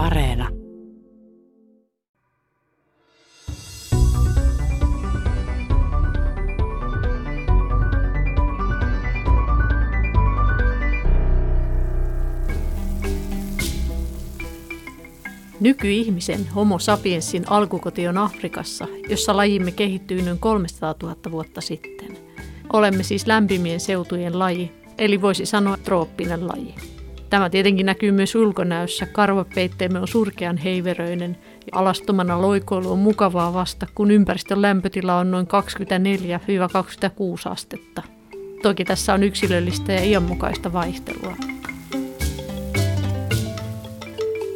Areena. Nykyihmisen Homo sapiensin alkukoti on Afrikassa, jossa lajimme kehittyi noin 300 000 vuotta sitten. Olemme siis lämpimien seutujen laji, eli voisi sanoa trooppinen laji. Tämä tietenkin näkyy myös ulkonäössä. Karvapeitteemme on surkean heiveröinen ja alastomana loikoilu on mukavaa vasta, kun ympäristön lämpötila on noin 24-26 astetta. Toki tässä on yksilöllistä ja ianmukaista vaihtelua.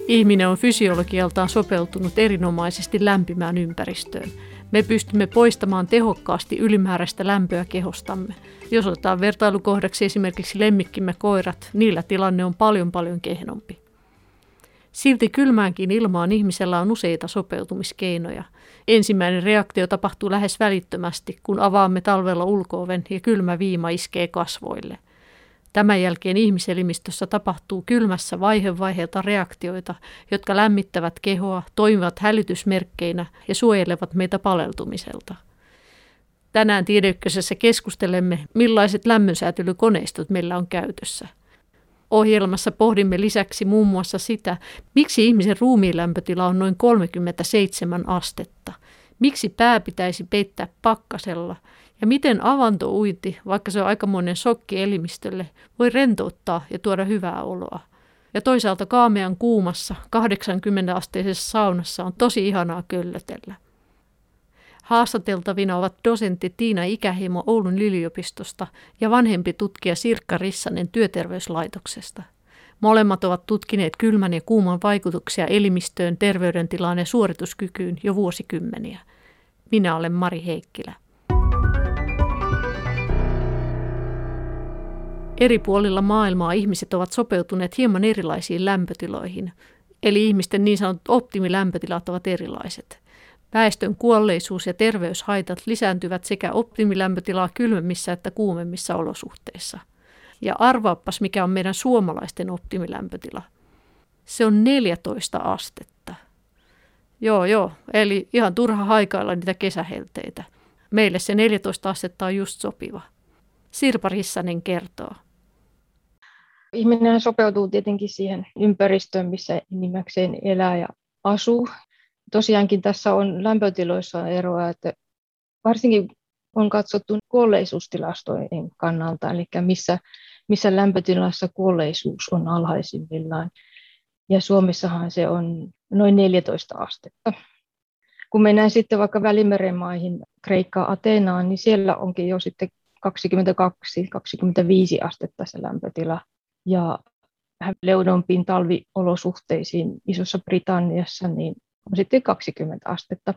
Ihminen on fysiologialtaan sopeutunut erinomaisesti lämpimään ympäristöön. Me pystymme poistamaan tehokkaasti ylimääräistä lämpöä kehostamme. Jos otetaan vertailukohdaksi esimerkiksi lemmikkimme koirat, niillä tilanne on paljon paljon kehnompi. Silti kylmäänkin ilmaan ihmisellä on useita sopeutumiskeinoja. Ensimmäinen reaktio tapahtuu lähes välittömästi, kun avaamme talvella ulkooven ja kylmä viima iskee kasvoille. Tämän jälkeen ihmiselimistössä tapahtuu kylmässä vaihe vaiheelta reaktioita, jotka lämmittävät kehoa, toimivat hälytysmerkkeinä ja suojelevat meitä paleltumiselta. Tänään Tiedeykkösessä keskustelemme, millaiset lämmönsäätelykoneistot meillä on käytössä. Ohjelmassa pohdimme lisäksi muun muassa sitä, miksi ihmisen ruumiin lämpötila on noin 37 astetta. Miksi pää pitäisi peittää pakkasella ja miten avantouinti, vaikka se on aikamoinen shokki elimistölle, voi rentouttaa ja tuoda hyvää oloa. Ja toisaalta kaamean kuumassa 80-asteisessa saunassa on tosi ihanaa köllötellä. Haastateltavina ovat dosentti Tiina Ikäheimo Oulun yliopistosta ja vanhempi tutkija Sirkka Rissanen työterveyslaitoksesta. Molemmat ovat tutkineet kylmän ja kuuman vaikutuksia elimistöön, terveydentilaan ja suorituskykyyn jo vuosikymmeniä. Minä olen Mari Heikkilä. Eri puolilla maailmaa ihmiset ovat sopeutuneet hieman erilaisiin lämpötiloihin, eli ihmisten niin sanotut optimilämpötilat ovat erilaiset. Väestön kuolleisuus ja terveyshaitat lisääntyvät sekä optimilämpötilaa kylmemmissä että kuumemmissa olosuhteissa. Ja arvaappas, mikä on meidän suomalaisten optimilämpötila. Se on 14 astetta. Joo, joo, eli ihan turha haikailla niitä kesähelteitä. Meille se 14 astetta on just sopiva. Sirpa Rissanen kertoo. Ihminen sopeutuu tietenkin siihen ympäristöön, missä enimmäkseen elää ja asuu. Tosiaankin tässä on lämpötiloissa eroa, että varsinkin on katsottu kuolleisuustilastojen kannalta, eli missä, missä lämpötilassa kuolleisuus on alhaisimmillaan. Ja Suomessahan se on noin 14 astetta. Kun mennään sitten vaikka Välimeren maihin, Kreikka, Ateenaan, niin siellä onkin jo sitten 22-25 astetta se lämpötila ja leudompiin talviolosuhteisiin Isossa Britanniassa, niin on sitten 20 astetta.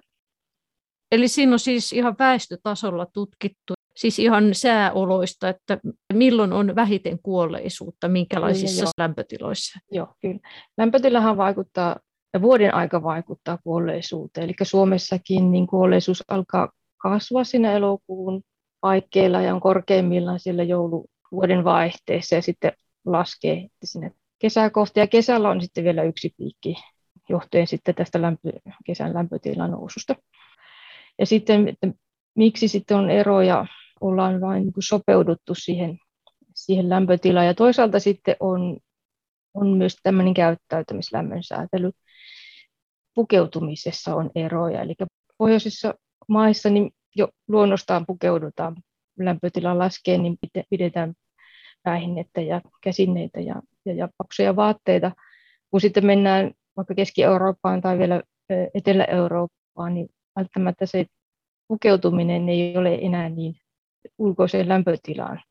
Eli siinä on siis ihan väestötasolla tutkittu, siis ihan sääoloista, että milloin on vähiten kuolleisuutta, minkälaisissa kyllä, lämpötiloissa? Joo, kyllä. Lämpötilahan vaikuttaa, ja vuoden aika vaikuttaa kuolleisuuteen. Eli Suomessakin niin kuolleisuus alkaa kasvaa siinä elokuun paikkeilla ja on korkeimmillaan siellä jouluvuoden vaihteessa ja sitten laskee sinne kesää kohti. Ja kesällä on sitten vielä yksi piikki johtuen sitten tästä lämpö, kesän lämpötilan noususta. Ja sitten, että miksi sitten on eroja, ollaan vain niin sopeuduttu siihen, siihen lämpötilaan. Ja toisaalta sitten on, on myös tämmöinen käyttäytymislämmön säätely. Pukeutumisessa on eroja. Eli pohjoisissa maissa niin jo luonnostaan pukeudutaan, lämpötila laskee, niin pidetään päähinnettä ja käsineitä ja, ja, ja paksuja vaatteita. Kun sitten mennään vaikka Keski-Eurooppaan tai vielä Etelä-Eurooppaan, niin välttämättä se pukeutuminen ei ole enää niin ulkoiseen lämpötilaan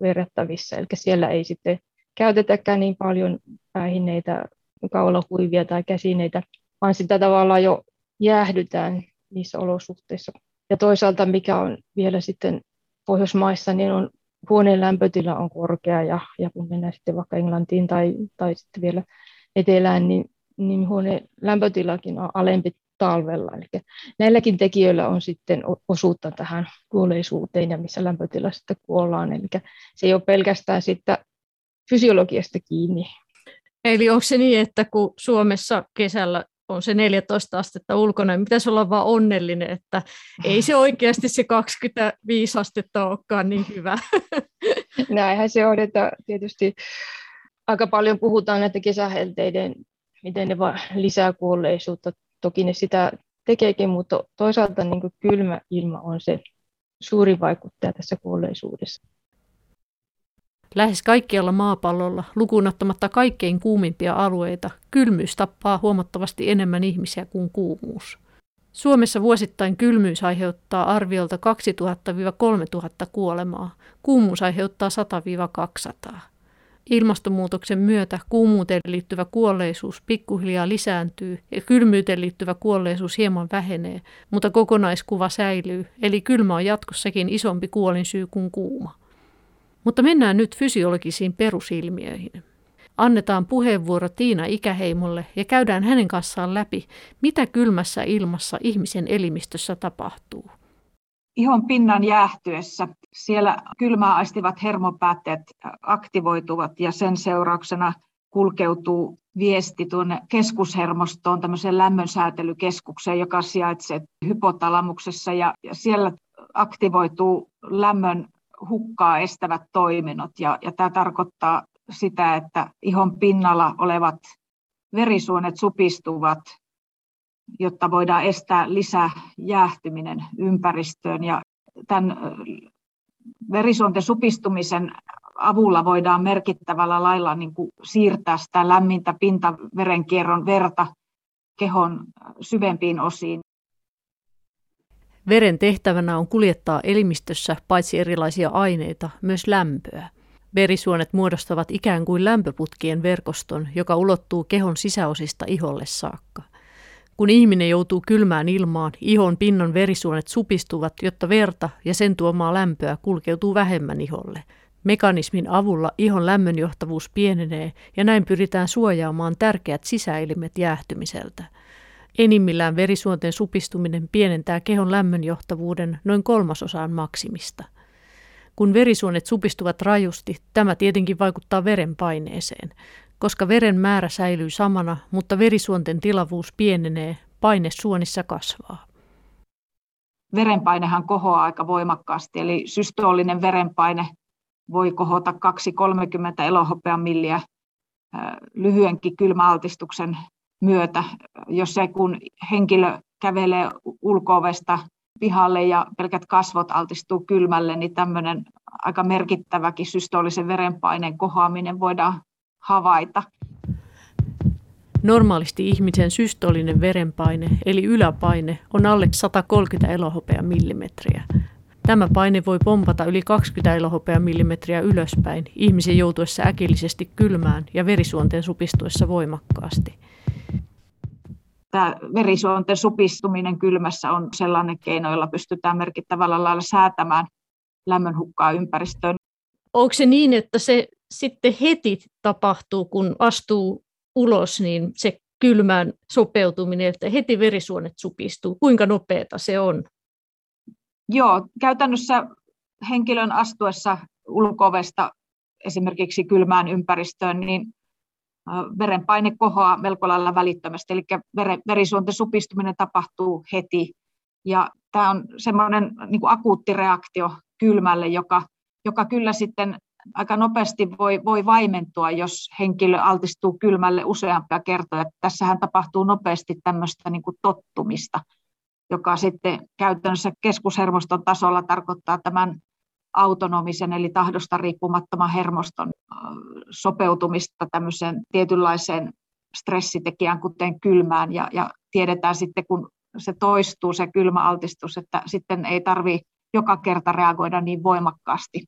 verrattavissa. Eli siellä ei sitten käytetäkään niin paljon päähineitä, kaulahuivia tai käsineitä, vaan sitä tavallaan jo jäähdytään niissä olosuhteissa. Ja toisaalta, mikä on vielä sitten Pohjoismaissa, niin on huoneen lämpötila on korkea ja, ja kun mennään sitten vaikka Englantiin tai, tai sitten vielä etelään, niin, niin huoneen lämpötilakin on alempi talvella. Eli näilläkin tekijöillä on sitten osuutta tähän kuolleisuuteen ja missä lämpötilassa sitten kuollaan. Eli se ei ole pelkästään sitten fysiologiasta kiinni. Eli onko se niin, että kun Suomessa kesällä on se 14 astetta ulkona, niin pitäisi olla vaan onnellinen, että ei se oikeasti se 25 astetta olekaan niin hyvä. Näinhän se on, että tietysti aika paljon puhutaan näitä kesähelteiden, miten ne vaan lisää kuolleisuutta. Toki ne sitä tekeekin, mutta toisaalta niin kylmä ilma on se suuri vaikuttaja tässä kuolleisuudessa. Lähes kaikkialla maapallolla, lukunottamatta kaikkein kuumimpia alueita, kylmyys tappaa huomattavasti enemmän ihmisiä kuin kuumuus. Suomessa vuosittain kylmyys aiheuttaa arviolta 2000-3000 kuolemaa, kuumuus aiheuttaa 100-200. Ilmastonmuutoksen myötä kuumuuteen liittyvä kuolleisuus pikkuhiljaa lisääntyy ja kylmyyteen liittyvä kuolleisuus hieman vähenee, mutta kokonaiskuva säilyy, eli kylmä on jatkossakin isompi kuolinsyy kuin kuuma. Mutta mennään nyt fysiologisiin perusilmiöihin. Annetaan puheenvuoro Tiina Ikäheimolle ja käydään hänen kanssaan läpi, mitä kylmässä ilmassa ihmisen elimistössä tapahtuu. Ihon pinnan jäähtyessä siellä kylmää aistivat hermopäätteet aktivoituvat ja sen seurauksena kulkeutuu viesti tuonne keskushermostoon, tämmöiseen lämmönsäätelykeskukseen, joka sijaitsee hypotalamuksessa ja siellä aktivoituu lämmön hukkaa estävät toiminnot. Ja, ja tämä tarkoittaa sitä, että ihon pinnalla olevat verisuonet supistuvat, jotta voidaan estää lisäjäähtyminen ympäristöön. Ja tämän verisuonten supistumisen avulla voidaan merkittävällä lailla niin kuin siirtää sitä lämmintä pintaverenkierron verta kehon syvempiin osiin. Veren tehtävänä on kuljettaa elimistössä paitsi erilaisia aineita, myös lämpöä. Verisuonet muodostavat ikään kuin lämpöputkien verkoston, joka ulottuu kehon sisäosista iholle saakka. Kun ihminen joutuu kylmään ilmaan, ihon pinnan verisuonet supistuvat, jotta verta ja sen tuomaa lämpöä kulkeutuu vähemmän iholle. Mekanismin avulla ihon lämmönjohtavuus pienenee ja näin pyritään suojaamaan tärkeät sisäelimet jäähtymiseltä. Enimmillään verisuonten supistuminen pienentää kehon lämmönjohtavuuden noin kolmasosaan maksimista. Kun verisuonet supistuvat rajusti, tämä tietenkin vaikuttaa verenpaineeseen. Koska veren määrä säilyy samana, mutta verisuonten tilavuus pienenee, paine suonissa kasvaa. Verenpainehan kohoaa aika voimakkaasti, eli systoolinen verenpaine voi kohota 2-30 elohopean milliä lyhyenkin kylmäaltistuksen myötä, jos se kun henkilö kävelee ulkoovesta pihalle ja pelkät kasvot altistuu kylmälle, niin tämmöinen aika merkittäväkin systoolisen verenpaineen kohoaminen voidaan havaita. Normaalisti ihmisen systolinen verenpaine eli yläpaine on alle 130 elohopea millimetriä. Tämä paine voi pompata yli 20 elohopea millimetriä ylöspäin ihmisen joutuessa äkillisesti kylmään ja verisuonten supistuessa voimakkaasti tämä verisuonten supistuminen kylmässä on sellainen keino, jolla pystytään merkittävällä lailla säätämään lämmönhukkaa ympäristöön. Onko se niin, että se sitten heti tapahtuu, kun astuu ulos, niin se kylmään sopeutuminen, että heti verisuonet supistuu? Kuinka nopeata se on? Joo, käytännössä henkilön astuessa ulkovesta esimerkiksi kylmään ympäristöön, niin verenpaine kohoaa melko lailla välittömästi, eli verisuonten supistuminen tapahtuu heti. Ja tämä on semmoinen niin akuutti reaktio kylmälle, joka, joka kyllä sitten aika nopeasti voi, voi vaimentua, jos henkilö altistuu kylmälle useampia kertoja. Tässähän tapahtuu nopeasti tämmöistä niin kuin tottumista, joka sitten käytännössä keskushermoston tasolla tarkoittaa tämän autonomisen eli tahdosta riippumattoman hermoston sopeutumista tämmöiseen tietynlaiseen stressitekijään, kuten kylmään, ja, ja tiedetään sitten, kun se toistuu, se kylmäaltistus, että sitten ei tarvitse joka kerta reagoida niin voimakkaasti.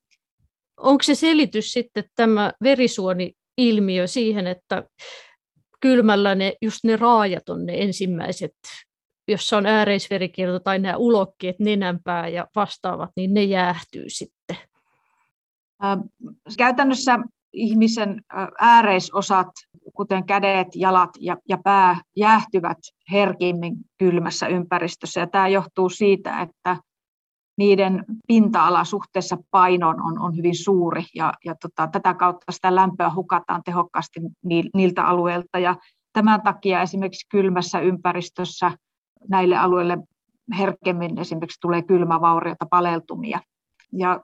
Onko se selitys sitten tämä verisuoni-ilmiö siihen, että kylmällä ne, just ne raajat on ne ensimmäiset, jossa on ääreisverikierto tai nämä ulokkeet, nenänpää ja vastaavat, niin ne jäähtyy sitten? Käytännössä ihmisen ääreisosat, kuten kädet, jalat ja, ja pää, jäähtyvät herkimmin kylmässä ympäristössä. Ja tämä johtuu siitä, että niiden pinta-ala suhteessa painoon on, on hyvin suuri ja, ja tota, tätä kautta sitä lämpöä hukataan tehokkaasti niiltä alueilta ja tämän takia esimerkiksi kylmässä ympäristössä näille alueille herkemmin esimerkiksi tulee kylmävaurioita, paleltumia. Ja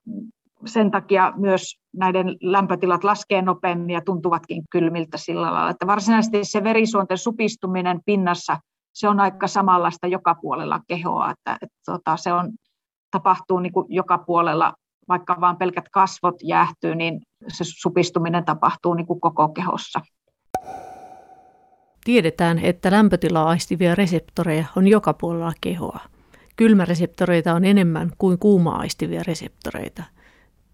sen takia myös näiden lämpötilat laskee nopeammin ja tuntuvatkin kylmiltä sillä lailla, että varsinaisesti se verisuonten supistuminen pinnassa, se on aika samanlaista joka puolella kehoa, että, että tota, se on, tapahtuu niin kuin joka puolella, vaikka vain pelkät kasvot jäähtyy, niin se supistuminen tapahtuu niin kuin koko kehossa. Tiedetään, että lämpötilaa aistivia reseptoreja on joka puolella kehoa. Kylmäreseptoreita on enemmän kuin kuuma-aistivia reseptoreita.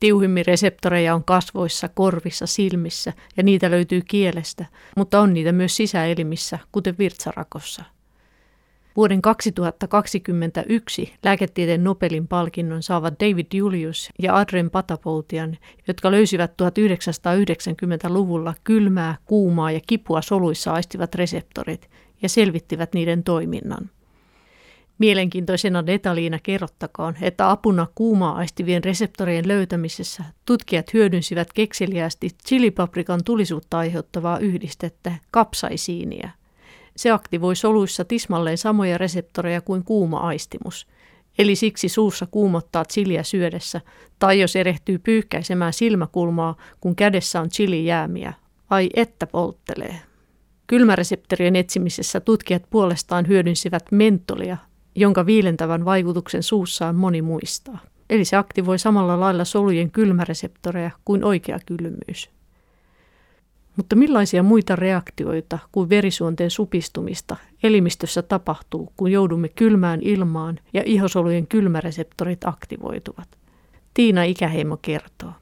Tiuhimmin reseptoreja on kasvoissa, korvissa, silmissä ja niitä löytyy kielestä, mutta on niitä myös sisäelimissä, kuten virtsarakossa. Vuoden 2021 lääketieteen Nobelin palkinnon saavat David Julius ja Adren Patapoutian, jotka löysivät 1990-luvulla kylmää, kuumaa ja kipua soluissa aistivat reseptorit ja selvittivät niiden toiminnan. Mielenkiintoisena detaliina kerrottakoon, että apuna kuumaa aistivien reseptorien löytämisessä tutkijat hyödynsivät kekseliäästi chilipaprikan tulisuutta aiheuttavaa yhdistettä kapsaisiiniä. Se aktivoi soluissa tismalleen samoja reseptoreja kuin kuuma aistimus. Eli siksi suussa kuumottaa chiliä syödessä, tai jos erehtyy pyyhkäisemään silmäkulmaa, kun kädessä on chilijäämiä. Ai että polttelee. Kylmäreseptorien etsimisessä tutkijat puolestaan hyödynsivät mentolia, jonka viilentävän vaikutuksen suussaan moni muistaa. Eli se aktivoi samalla lailla solujen kylmäreseptoreja kuin oikea kylmyys. Mutta millaisia muita reaktioita kuin verisuonteen supistumista elimistössä tapahtuu, kun joudumme kylmään ilmaan ja ihosolujen kylmäreseptorit aktivoituvat? Tiina Ikäheimo kertoo.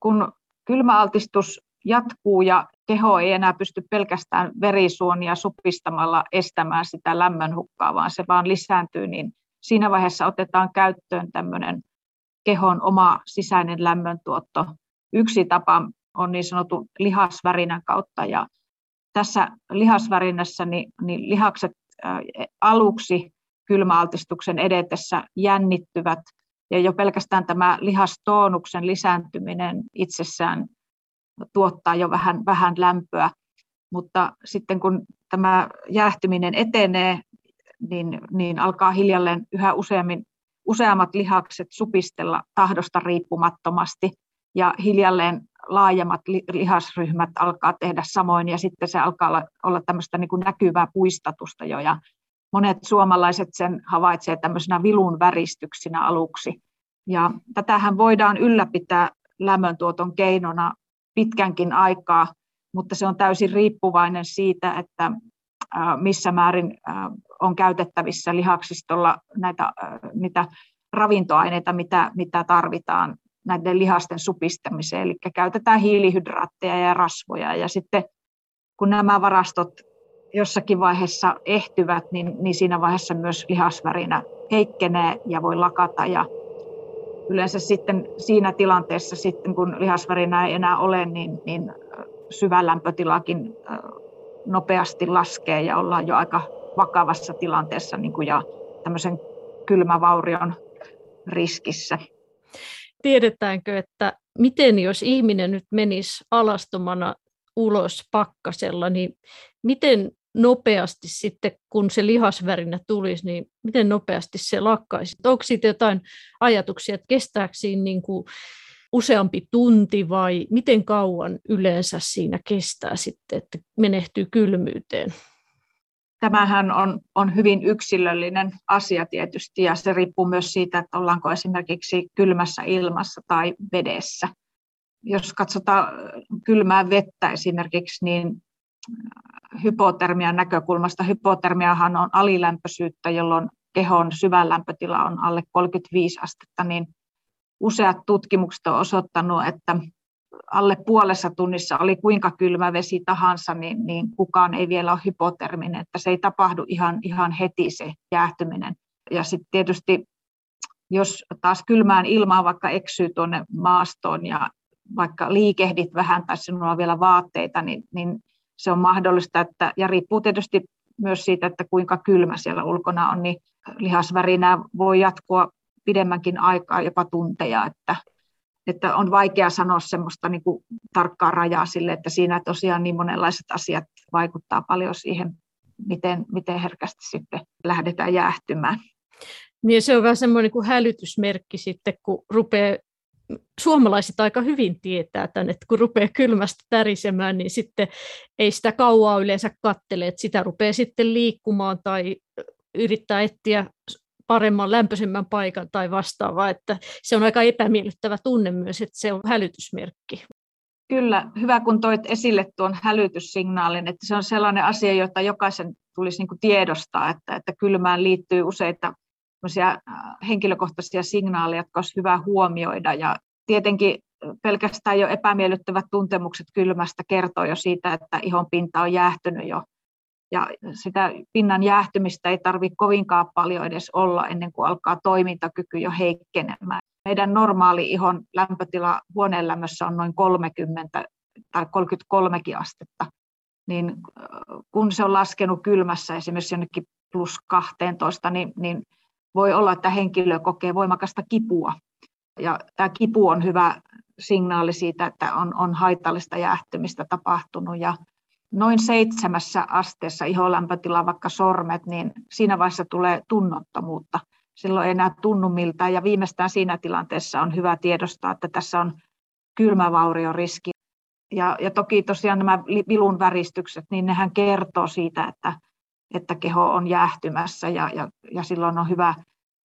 Kun kylmäaltistus jatkuu ja keho ei enää pysty pelkästään verisuonia supistamalla estämään sitä lämmönhukkaa, vaan se vaan lisääntyy, niin siinä vaiheessa otetaan käyttöön tämmöinen kehon oma sisäinen lämmöntuotto. Yksi tapa on niin sanotun lihasvärinän kautta. Ja tässä lihasvärinässä niin, niin lihakset aluksi kylmäaltistuksen edetessä jännittyvät. Ja jo pelkästään tämä lihastoonuksen lisääntyminen itsessään tuottaa jo vähän, vähän lämpöä, mutta sitten kun tämä jäähtyminen etenee, niin, niin alkaa hiljalleen yhä useammin, useammat lihakset supistella tahdosta riippumattomasti. Ja hiljalleen laajemmat lihasryhmät alkaa tehdä samoin ja sitten se alkaa olla, olla tämmöistä niin kuin näkyvää puistatusta jo ja monet suomalaiset sen havaitsevat tämmöisenä vilun väristyksinä aluksi. Ja tätähän voidaan ylläpitää lämmöntuoton keinona pitkänkin aikaa, mutta se on täysin riippuvainen siitä, että missä määrin on käytettävissä lihaksistolla näitä mitä ravintoaineita, mitä, mitä tarvitaan näiden lihasten supistamiseen. Eli käytetään hiilihydraatteja ja rasvoja ja sitten kun nämä varastot jossakin vaiheessa ehtyvät, niin, niin siinä vaiheessa myös lihasvärinä heikkenee ja voi lakata ja yleensä sitten siinä tilanteessa, sitten kun lihasvärinä ei enää ole, niin, niin syvä lämpötilakin nopeasti laskee ja ollaan jo aika vakavassa tilanteessa niin kuin ja tämmöisen kylmävaurion riskissä. Tiedetäänkö, että miten jos ihminen nyt menisi alastomana ulos pakkasella, niin miten nopeasti sitten, kun se lihasvärinä tulisi, niin miten nopeasti se lakkaisi? Onko siitä jotain ajatuksia, että kestääkö siinä niin kuin useampi tunti vai miten kauan yleensä siinä kestää sitten, että menehtyy kylmyyteen? Tämähän on, on hyvin yksilöllinen asia tietysti ja se riippuu myös siitä, että ollaanko esimerkiksi kylmässä ilmassa tai vedessä. Jos katsotaan kylmää vettä esimerkiksi, niin hypotermian näkökulmasta. Hypotermiahan on alilämpöisyyttä, jolloin kehon syvän lämpötila on alle 35 astetta, niin useat tutkimukset on osoittanut, että alle puolessa tunnissa oli kuinka kylmä vesi tahansa, niin, niin kukaan ei vielä ole hypoterminen, että se ei tapahdu ihan, ihan heti se jäähtyminen. Ja sitten tietysti, jos taas kylmään ilmaan vaikka eksyy tuonne maastoon ja vaikka liikehdit vähän tai sinulla on vielä vaatteita, niin, niin se on mahdollista, että, ja riippuu tietysti myös siitä, että kuinka kylmä siellä ulkona on, niin lihasvärinä voi jatkua pidemmänkin aikaa, jopa tunteja, että, että on vaikea sanoa semmoista niin kuin tarkkaa rajaa sille, että siinä tosiaan niin monenlaiset asiat vaikuttaa paljon siihen, miten, miten herkästi sitten lähdetään jäähtymään. Niin se on vähän semmoinen kuin hälytysmerkki sitten, kun rupeaa suomalaiset aika hyvin tietää tämän, että kun rupeaa kylmästä tärisemään, niin sitten ei sitä kauaa yleensä kattele, että sitä rupeaa sitten liikkumaan tai yrittää etsiä paremman, lämpöisemmän paikan tai vastaavaa, että se on aika epämiellyttävä tunne myös, että se on hälytysmerkki. Kyllä, hyvä kun toit esille tuon hälytyssignaalin, että se on sellainen asia, jota jokaisen tulisi niin tiedostaa, että, että kylmään liittyy useita äh, henkilökohtaisia signaaleja, jotka olisi hyvä huomioida. Ja tietenkin pelkästään jo epämiellyttävät tuntemukset kylmästä kertoo jo siitä, että ihon pinta on jäähtynyt jo. Ja sitä pinnan jäähtymistä ei tarvitse kovinkaan paljon edes olla ennen kuin alkaa toimintakyky jo heikkenemään. Meidän normaali ihon lämpötila huoneen lämmössä on noin 30 tai 33 astetta. Niin kun se on laskenut kylmässä esimerkiksi jonnekin plus 12, niin, niin voi olla, että henkilö kokee voimakasta kipua. Ja tämä kipu on hyvä signaali siitä, että on, on haitallista jäähtymistä tapahtunut. Ja noin seitsemässä asteessa iholämpötila, vaikka sormet, niin siinä vaiheessa tulee tunnottomuutta. Silloin ei enää tunnu miltään ja viimeistään siinä tilanteessa on hyvä tiedostaa, että tässä on kylmävaurioriski. Ja, ja toki tosiaan nämä vilun väristykset, niin nehän kertoo siitä, että, että keho on jäähtymässä ja, ja, ja silloin on hyvä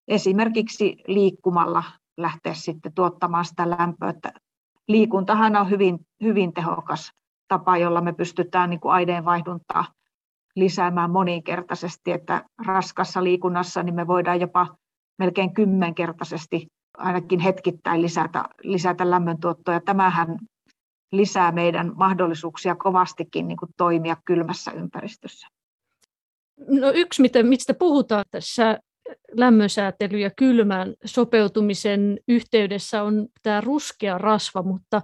esimerkiksi liikkumalla lähteä sitten tuottamaan sitä lämpöä. Että liikuntahan on hyvin, hyvin tehokas tapa, jolla me pystytään niin kuin aineenvaihduntaa lisäämään moninkertaisesti, että raskassa liikunnassa niin me voidaan jopa melkein kymmenkertaisesti ainakin hetkittäin lisätä, lisätä lämmöntuottoa. Ja tämähän lisää meidän mahdollisuuksia kovastikin niin kuin toimia kylmässä ympäristössä. No yksi, mistä puhutaan tässä lämmönsäätely ja kylmään sopeutumisen yhteydessä on tämä ruskea rasva, mutta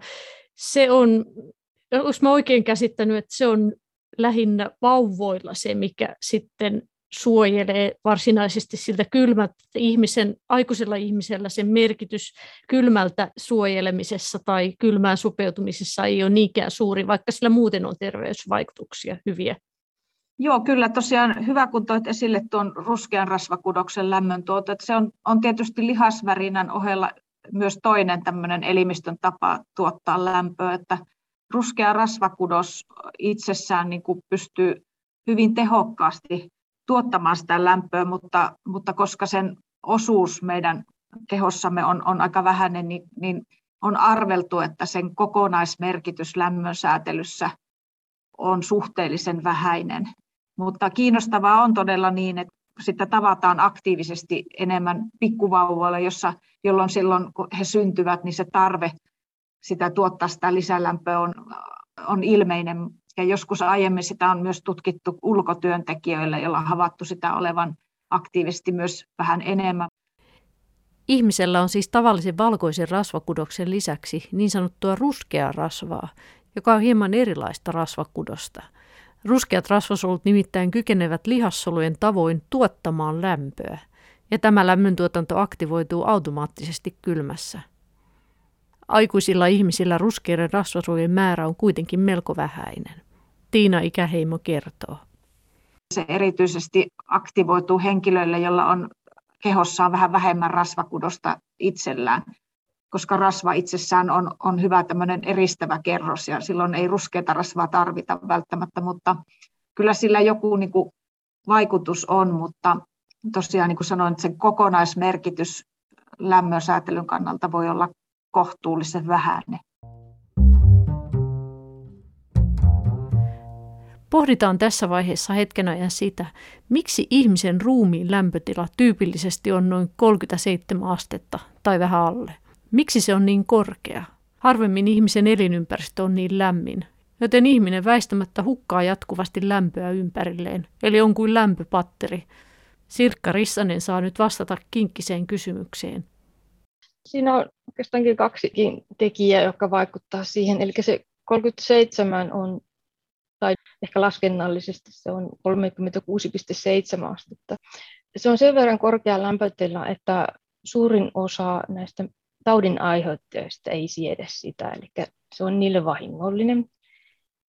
se on, onko mä oikein käsittänyt, että se on lähinnä vauvoilla se, mikä sitten suojelee varsinaisesti siltä kylmältä ihmisen, aikuisella ihmisellä sen merkitys kylmältä suojelemisessa tai kylmään sopeutumisessa ei ole niinkään suuri, vaikka sillä muuten on terveysvaikutuksia hyviä. Joo, kyllä tosiaan hyvä, kun toit esille tuon ruskean rasvakudoksen lämmöntuotot. Se on, on tietysti lihasvärinän ohella myös toinen tämmöinen elimistön tapa tuottaa lämpöä, että ruskea rasvakudos itsessään niin kuin pystyy hyvin tehokkaasti tuottamaan sitä lämpöä, mutta, mutta koska sen osuus meidän kehossamme on, on aika vähäinen, niin, niin on arveltu, että sen kokonaismerkitys lämmön säätelyssä on suhteellisen vähäinen. Mutta kiinnostavaa on todella niin, että sitä tavataan aktiivisesti enemmän pikkuvauvoilla, jossa, jolloin silloin kun he syntyvät, niin se tarve sitä tuottaa sitä lisälämpöä on, on ilmeinen. Ja joskus aiemmin sitä on myös tutkittu ulkotyöntekijöille, joilla on havaittu sitä olevan aktiivisesti myös vähän enemmän. Ihmisellä on siis tavallisen valkoisen rasvakudoksen lisäksi niin sanottua ruskeaa rasvaa, joka on hieman erilaista rasvakudosta – Ruskeat rasvasolut nimittäin kykenevät lihassolujen tavoin tuottamaan lämpöä, ja tämä lämmöntuotanto aktivoituu automaattisesti kylmässä. Aikuisilla ihmisillä ruskeiden rasvasolujen määrä on kuitenkin melko vähäinen. Tiina Ikäheimo kertoo. Se erityisesti aktivoituu henkilöille, joilla on kehossaan vähän vähemmän rasvakudosta itsellään koska rasva itsessään on, on hyvä tämmöinen eristävä kerros ja silloin ei ruskeata rasvaa tarvita välttämättä, mutta kyllä sillä joku niin kuin vaikutus on, mutta tosiaan niin kuin sanoin, että sen kokonaismerkitys lämmön säätelyn kannalta voi olla kohtuullisen vähäinen. Pohditaan tässä vaiheessa hetken ajan sitä, miksi ihmisen ruumiin lämpötila tyypillisesti on noin 37 astetta tai vähän alle. Miksi se on niin korkea? Harvemmin ihmisen elinympäristö on niin lämmin, joten ihminen väistämättä hukkaa jatkuvasti lämpöä ympärilleen, eli on kuin lämpöpatteri. Sirkka Rissanen saa nyt vastata kinkkiseen kysymykseen. Siinä on oikeastaankin kaksikin tekijää, jotka vaikuttaa siihen. Eli se 37 on tai ehkä laskennallisesti se on 36,7 astetta. Se on sen verran korkea lämpötila, että suurin osa näistä taudin aiheuttajista ei siedä sitä, eli se on niille vahingollinen.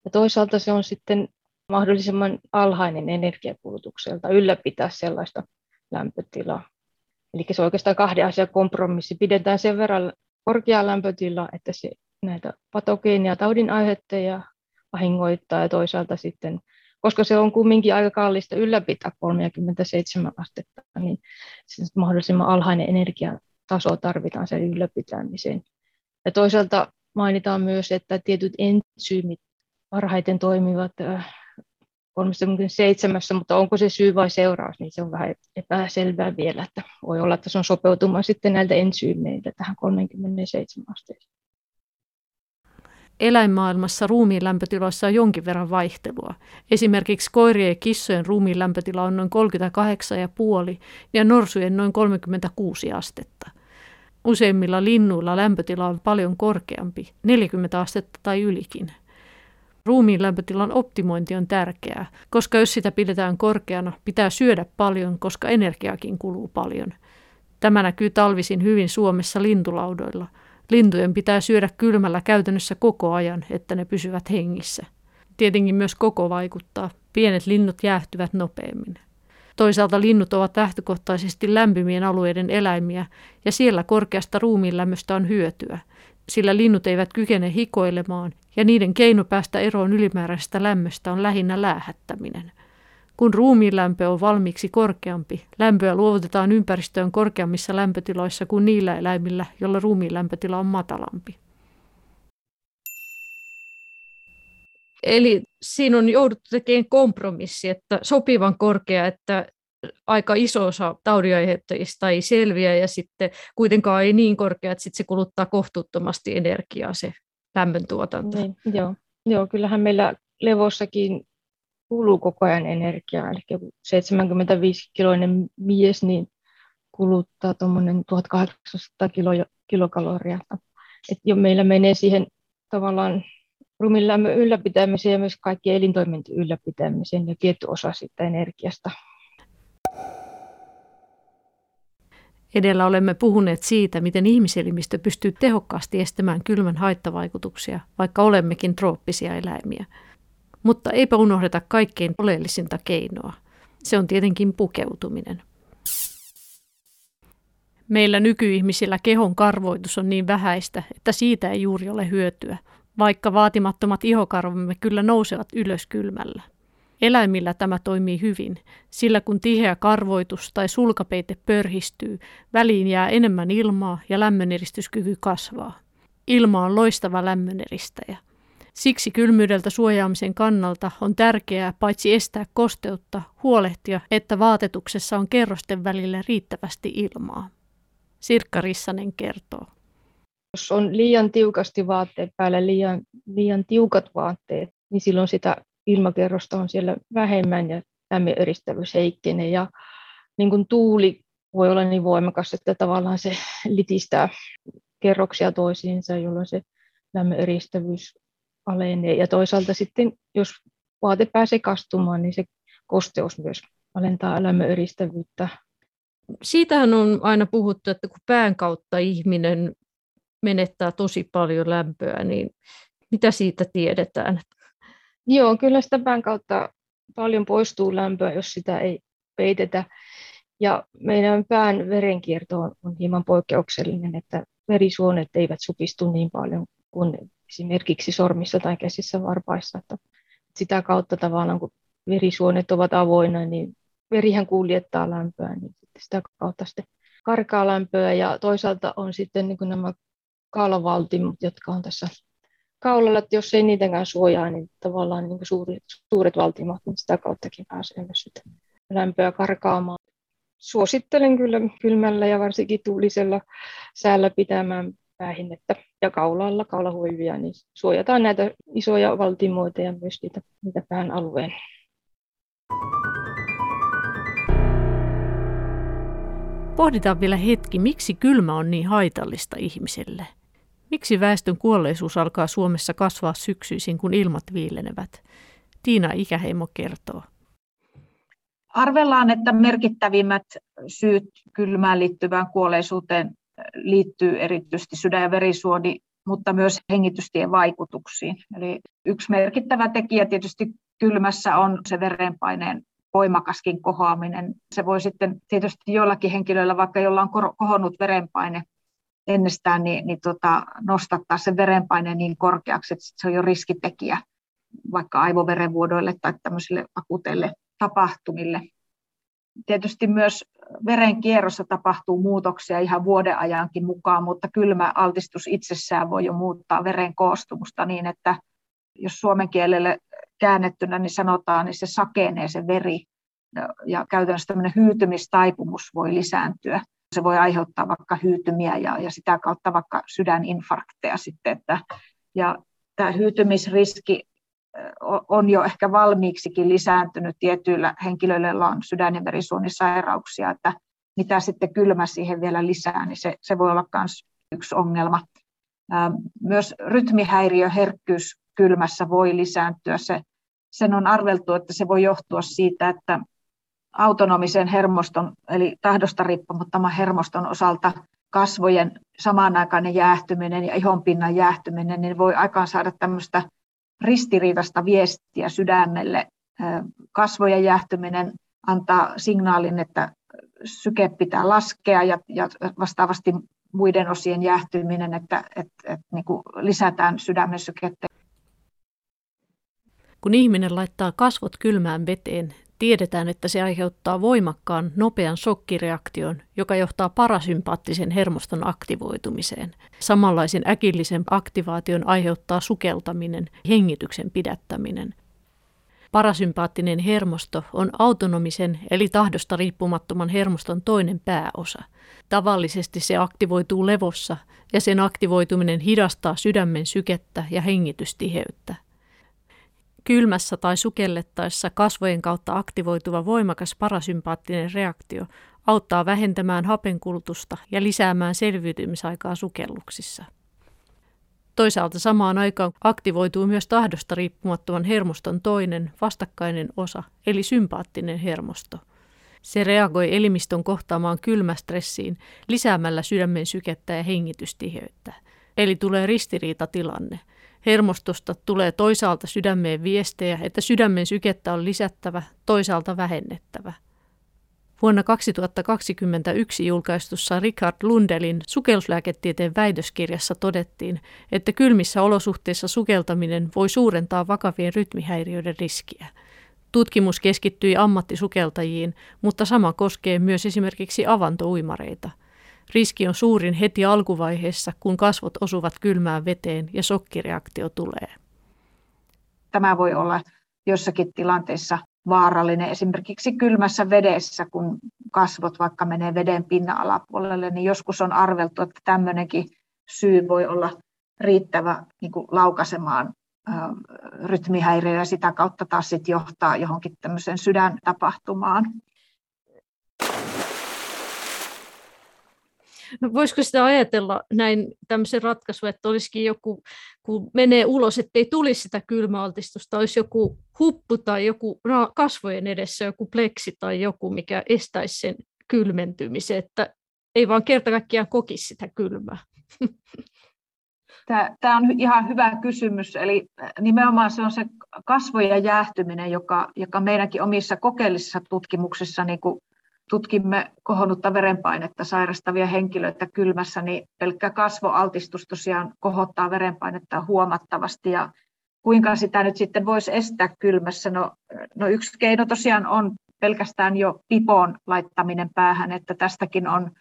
Ja toisaalta se on sitten mahdollisimman alhainen energiakulutukselta ylläpitää sellaista lämpötilaa. Eli se on oikeastaan kahden asian kompromissi. Pidetään sen verran korkea lämpötila, että se näitä patogeenia taudin aiheuttajia vahingoittaa ja toisaalta sitten, koska se on kumminkin aika kallista ylläpitää 37 astetta, niin mahdollisimman alhainen energiataso tarvitaan sen ylläpitämiseen. Ja toisaalta mainitaan myös, että tietyt entsyymit parhaiten toimivat 37, mutta onko se syy vai seuraus, niin se on vähän epäselvää vielä, että voi olla, että se on sopeutuma sitten näiltä ensyymeiltä tähän 37 asteeseen. Eläinmaailmassa ruumiin lämpötiloissa on jonkin verran vaihtelua. Esimerkiksi koirien ja kissojen ruumiin lämpötila on noin 38,5 ja norsujen noin 36 astetta. Useimmilla linnuilla lämpötila on paljon korkeampi, 40 astetta tai ylikin. Ruumiin lämpötilan optimointi on tärkeää, koska jos sitä pidetään korkeana, pitää syödä paljon, koska energiakin kuluu paljon. Tämä näkyy talvisin hyvin Suomessa lintulaudoilla. Lintujen pitää syödä kylmällä käytännössä koko ajan, että ne pysyvät hengissä. Tietenkin myös koko vaikuttaa. Pienet linnut jäähtyvät nopeammin. Toisaalta linnut ovat lähtökohtaisesti lämpimien alueiden eläimiä, ja siellä korkeasta ruumiin lämmöstä on hyötyä, sillä linnut eivät kykene hikoilemaan ja niiden keino päästä eroon ylimääräisestä lämmöstä on lähinnä läähättäminen. Kun ruumiin lämpö on valmiiksi korkeampi, lämpöä luovutetaan ympäristöön korkeammissa lämpötiloissa kuin niillä eläimillä, joilla ruumiin lämpötila on matalampi. Eli siinä on jouduttu tekemään kompromissi, että sopivan korkea, että aika iso osa taudinaiheuttajista ei selviä ja sitten kuitenkaan ei niin korkea, että sitten se kuluttaa kohtuuttomasti energiaa se lämmöntuotanto. Niin, joo. joo, kyllähän meillä levossakin kuluu koko ajan energiaa, eli 75-kiloinen mies niin kuluttaa tuommoinen 1800 kilo, kilokaloria. Et jo meillä menee siihen tavallaan ruumiin ylläpitämiseen ja myös kaikki elintoimintojen ylläpitämiseen ja tietty osa siitä energiasta Edellä olemme puhuneet siitä, miten ihmiselimistö pystyy tehokkaasti estämään kylmän haittavaikutuksia, vaikka olemmekin trooppisia eläimiä. Mutta eipä unohdeta kaikkein oleellisinta keinoa. Se on tietenkin pukeutuminen. Meillä nykyihmisillä kehon karvoitus on niin vähäistä, että siitä ei juuri ole hyötyä, vaikka vaatimattomat ihokarvomme kyllä nousevat ylös kylmällä. Eläimillä tämä toimii hyvin, sillä kun tiheä karvoitus tai sulkapeite pörhistyy, väliin jää enemmän ilmaa ja lämmöneristyskyky kasvaa. Ilma on loistava lämmöneristäjä. Siksi kylmyydeltä suojaamisen kannalta on tärkeää paitsi estää kosteutta, huolehtia, että vaatetuksessa on kerrosten välillä riittävästi ilmaa. Sirkka Rissanen kertoo. Jos on liian tiukasti vaatteet päällä, liian, liian tiukat vaatteet, niin silloin sitä ilmakerrosta on siellä vähemmän ja lämmöneristävyys heikkenee. Ja niin kuin tuuli voi olla niin voimakas, että tavallaan se litistää kerroksia toisiinsa, jolloin se lämmöneristävyys alenee. Ja toisaalta sitten, jos vaate pääsee kastumaan, niin se kosteus myös alentaa lämmöneristävyyttä. Siitähän on aina puhuttu, että kun pään kautta ihminen menettää tosi paljon lämpöä, niin mitä siitä tiedetään? Joo, kyllä sitä pään kautta paljon poistuu lämpöä, jos sitä ei peitetä. Ja meidän pään verenkierto on, on hieman poikkeuksellinen, että verisuonet eivät supistu niin paljon kuin esimerkiksi sormissa tai käsissä varpaissa. Että sitä kautta tavallaan, kun verisuonet ovat avoinna, niin verihän kuljettaa lämpöä, niin sitä kautta sitten karkaa lämpöä. Ja toisaalta on sitten niin nämä kaalavaltimot, jotka on tässä kaulalla, että jos ei niitäkään suojaa, niin tavallaan niin kuin suuret, valtimat, niin sitä kauttakin pääsee myös sitä lämpöä karkaamaan. Suosittelen kyllä kylmällä ja varsinkin tuulisella säällä pitämään päähinnettä ja kaulalla, kaulahuivia, niin suojataan näitä isoja valtimoita ja myös niitä, niitä pään alueen. Pohditaan vielä hetki, miksi kylmä on niin haitallista ihmiselle. Miksi väestön kuolleisuus alkaa Suomessa kasvaa syksyisin, kun ilmat viilenevät? Tiina Ikäheimo kertoo. Arvellaan, että merkittävimmät syyt kylmään liittyvään kuolleisuuteen liittyy erityisesti sydän- ja verisuoni, mutta myös hengitystien vaikutuksiin. Eli yksi merkittävä tekijä tietysti kylmässä on se verenpaineen voimakaskin kohoaminen. Se voi sitten tietysti joillakin henkilöillä, vaikka jolla on kohonnut verenpaine ennestään, niin, niin tota, nostattaa sen verenpaineen niin korkeaksi, että se on jo riskitekijä vaikka aivoverenvuodoille tai tämmöisille akuteille tapahtumille. Tietysti myös verenkierrossa tapahtuu muutoksia ihan vuoden ajankin mukaan, mutta kylmä altistus itsessään voi jo muuttaa veren koostumusta niin, että jos suomen kielelle käännettynä niin sanotaan, niin se sakenee se veri ja käytännössä tämmöinen hyytymistaipumus voi lisääntyä. Se voi aiheuttaa vaikka hyytymiä ja, ja sitä kautta vaikka sydäninfarkteja sitten. Että, ja tämä hyytymisriski on jo ehkä valmiiksikin lisääntynyt tietyillä henkilöillä, joilla on sydän- ja verisuonisairauksia, että mitä sitten kylmä siihen vielä lisää, niin se, se voi olla myös yksi ongelma. Myös rytmihäiriöherkkyys kylmässä voi lisääntyä. Se, sen on arveltu, että se voi johtua siitä, että autonomisen hermoston, eli tahdosta riippumattoman hermoston osalta kasvojen samanaikainen jäähtyminen ja ihonpinnan jäähtyminen, niin voi aikaan saada tämmöistä ristiriitasta viestiä sydämelle. Kasvojen jäähtyminen antaa signaalin, että syke pitää laskea ja, ja vastaavasti muiden osien jäähtyminen, että, että, että niin kuin lisätään sydämen sykettä. Kun ihminen laittaa kasvot kylmään veteen, tiedetään, että se aiheuttaa voimakkaan, nopean shokkireaktion, joka johtaa parasympaattisen hermoston aktivoitumiseen. Samanlaisen äkillisen aktivaation aiheuttaa sukeltaminen, hengityksen pidättäminen. Parasympaattinen hermosto on autonomisen eli tahdosta riippumattoman hermoston toinen pääosa. Tavallisesti se aktivoituu levossa ja sen aktivoituminen hidastaa sydämen sykettä ja hengitystiheyttä. Kylmässä tai sukellettaessa kasvojen kautta aktivoituva voimakas parasympaattinen reaktio auttaa vähentämään hapenkulutusta ja lisäämään selviytymisaikaa sukelluksissa. Toisaalta samaan aikaan aktivoituu myös tahdosta riippumattoman hermoston toinen vastakkainen osa, eli sympaattinen hermosto. Se reagoi elimistön kohtaamaan kylmästressiin lisäämällä sydämen sykettä ja hengitystiheyttä. Eli tulee ristiriitatilanne – Hermostosta tulee toisaalta sydämeen viestejä, että sydämen sykettä on lisättävä, toisaalta vähennettävä. Vuonna 2021 julkaistussa Richard Lundelin sukelluslääketieteen väitöskirjassa todettiin, että kylmissä olosuhteissa sukeltaminen voi suurentaa vakavien rytmihäiriöiden riskiä. Tutkimus keskittyi ammattisukeltajiin, mutta sama koskee myös esimerkiksi avantouimareita – Riski on suurin heti alkuvaiheessa, kun kasvot osuvat kylmään veteen ja sokkireaktio tulee. Tämä voi olla jossakin tilanteessa vaarallinen. Esimerkiksi kylmässä vedessä, kun kasvot vaikka menee veden pinnan alapuolelle, niin joskus on arveltu, että tämmöinenkin syy voi olla riittävä niin kuin laukaisemaan rytmihäiriöä ja sitä kautta taas sit johtaa johonkin tämmöiseen sydäntapahtumaan. No voisiko sitä ajatella näin tämmöisen ratkaisun, että olisikin joku, kun menee ulos, ettei tulisi sitä kylmäaltistusta, olisi joku huppu tai joku kasvojen edessä joku pleksi tai joku, mikä estäisi sen kylmentymisen, että ei vaan kerta kaikkiaan kokisi sitä kylmää. Tämä on ihan hyvä kysymys. Eli nimenomaan se on se kasvojen jäähtyminen, joka, joka meidänkin omissa kokeellisissa tutkimuksissa niin kuin tutkimme kohonnutta verenpainetta sairastavia henkilöitä kylmässä, niin pelkkä kasvoaltistus tosiaan kohottaa verenpainetta huomattavasti. Ja kuinka sitä nyt sitten voisi estää kylmässä? No, no yksi keino tosiaan on pelkästään jo pipon laittaminen päähän, että tästäkin on,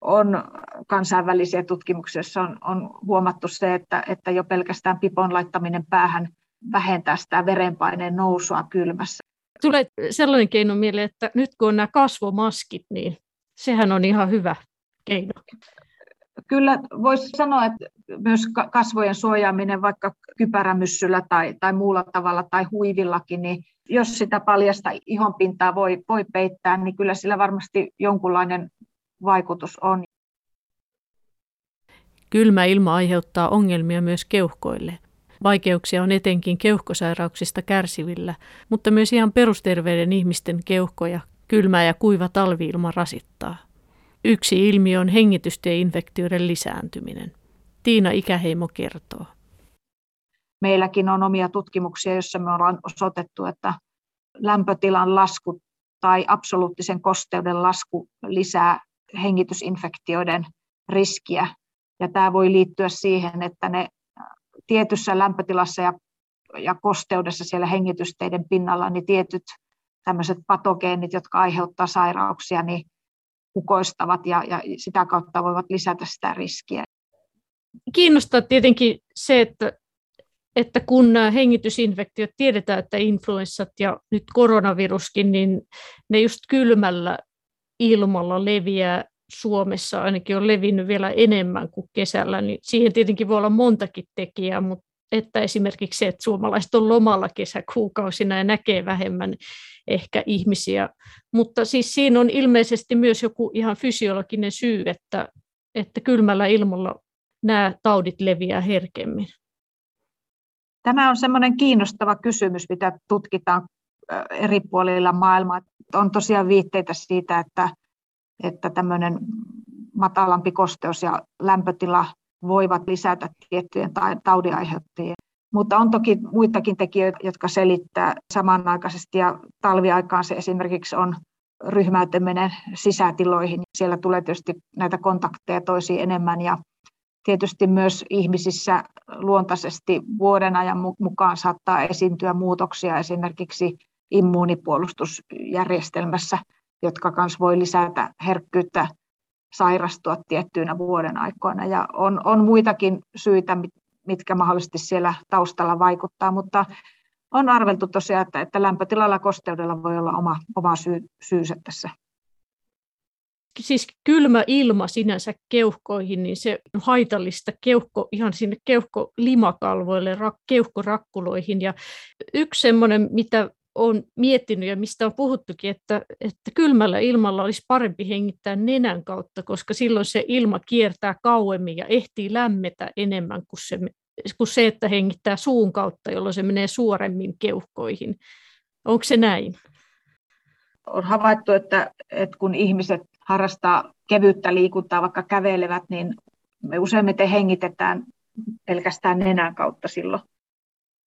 on kansainvälisiä tutkimuksia, joissa on, on huomattu se, että, että jo pelkästään pipon laittaminen päähän vähentää sitä verenpaineen nousua kylmässä tulee sellainen keino mieleen, että nyt kun on nämä kasvomaskit, niin sehän on ihan hyvä keino. Kyllä voisi sanoa, että myös kasvojen suojaaminen vaikka kypärämyssyllä tai, tai muulla tavalla tai huivillakin, niin jos sitä paljasta ihonpintaa voi, voi peittää, niin kyllä sillä varmasti jonkunlainen vaikutus on. Kylmä ilma aiheuttaa ongelmia myös keuhkoille. Vaikeuksia on etenkin keuhkosairauksista kärsivillä, mutta myös ihan perusterveiden ihmisten keuhkoja kylmä ja kuiva talviilma rasittaa. Yksi ilmiö on hengitystieinfektioiden lisääntyminen. Tiina Ikäheimo kertoo. Meilläkin on omia tutkimuksia, joissa me ollaan osoitettu, että lämpötilan lasku tai absoluuttisen kosteuden lasku lisää hengitysinfektioiden riskiä. Ja tämä voi liittyä siihen, että ne tietyssä lämpötilassa ja, ja kosteudessa siellä hengitysteiden pinnalla, niin tietyt tämmöiset patogeenit, jotka aiheuttaa sairauksia, niin kukoistavat ja, ja sitä kautta voivat lisätä sitä riskiä. Kiinnostaa tietenkin se, että, että kun hengitysinfektiot tiedetään, että influenssat ja nyt koronaviruskin, niin ne just kylmällä ilmalla leviää Suomessa ainakin on levinnyt vielä enemmän kuin kesällä, niin siihen tietenkin voi olla montakin tekijää, mutta että esimerkiksi se, että suomalaiset on lomalla kesäkuukausina ja näkee vähemmän ehkä ihmisiä. Mutta siis siinä on ilmeisesti myös joku ihan fysiologinen syy, että, että kylmällä ilmalla nämä taudit leviää herkemmin. Tämä on semmoinen kiinnostava kysymys, mitä tutkitaan eri puolilla maailmaa. On tosiaan viitteitä siitä, että, että tämmöinen matalampi kosteus ja lämpötila voivat lisätä tiettyjen taudinaiheuttajien. Mutta on toki muitakin tekijöitä, jotka selittää samanaikaisesti ja talviaikaan se esimerkiksi on ryhmäytyminen sisätiloihin. Siellä tulee tietysti näitä kontakteja toisiin enemmän ja tietysti myös ihmisissä luontaisesti vuoden ajan mukaan saattaa esiintyä muutoksia esimerkiksi immuunipuolustusjärjestelmässä, jotka myös voi lisätä herkkyyttä sairastua tiettyinä vuoden aikoina. Ja on, on muitakin syitä, mitkä mahdollisesti siellä taustalla vaikuttaa, mutta on arveltu tosiaan, että, että lämpötilalla kosteudella voi olla oma, oma syy, syynsä tässä. Siis kylmä ilma sinänsä keuhkoihin, niin se on haitallista keuhko, ihan sinne keuhkolimakalvoille, keuhkorakkuloihin. Ja yksi semmoinen, mitä olen miettinyt ja mistä on puhuttukin, että, että kylmällä ilmalla olisi parempi hengittää nenän kautta, koska silloin se ilma kiertää kauemmin ja ehtii lämmetä enemmän kuin se, kuin se että hengittää suun kautta, jolloin se menee suoremmin keuhkoihin. Onko se näin? On havaittu, että, että kun ihmiset harrastaa kevyttä liikuntaa, vaikka kävelevät, niin me useimmiten hengitetään pelkästään nenän kautta silloin.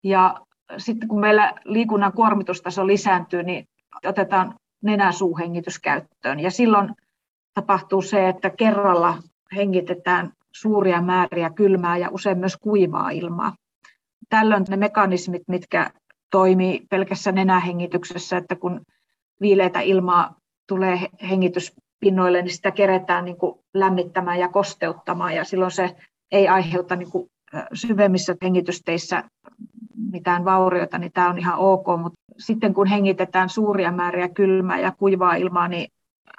Ja sitten kun meillä liikunnan kuormitustaso lisääntyy, niin otetaan nenäsuuhengitys käyttöön. Ja silloin tapahtuu se, että kerralla hengitetään suuria määriä kylmää ja usein myös kuivaa ilmaa. Tällöin ne mekanismit, mitkä toimii pelkässä nenähengityksessä, että kun viileitä ilmaa tulee hengityspinnoille, niin sitä keretään niin lämmittämään ja kosteuttamaan, ja silloin se ei aiheuta niin syvemmissä hengitysteissä mitään vaurioita, niin tämä on ihan ok, mutta sitten kun hengitetään suuria määriä kylmää ja kuivaa ilmaa, niin,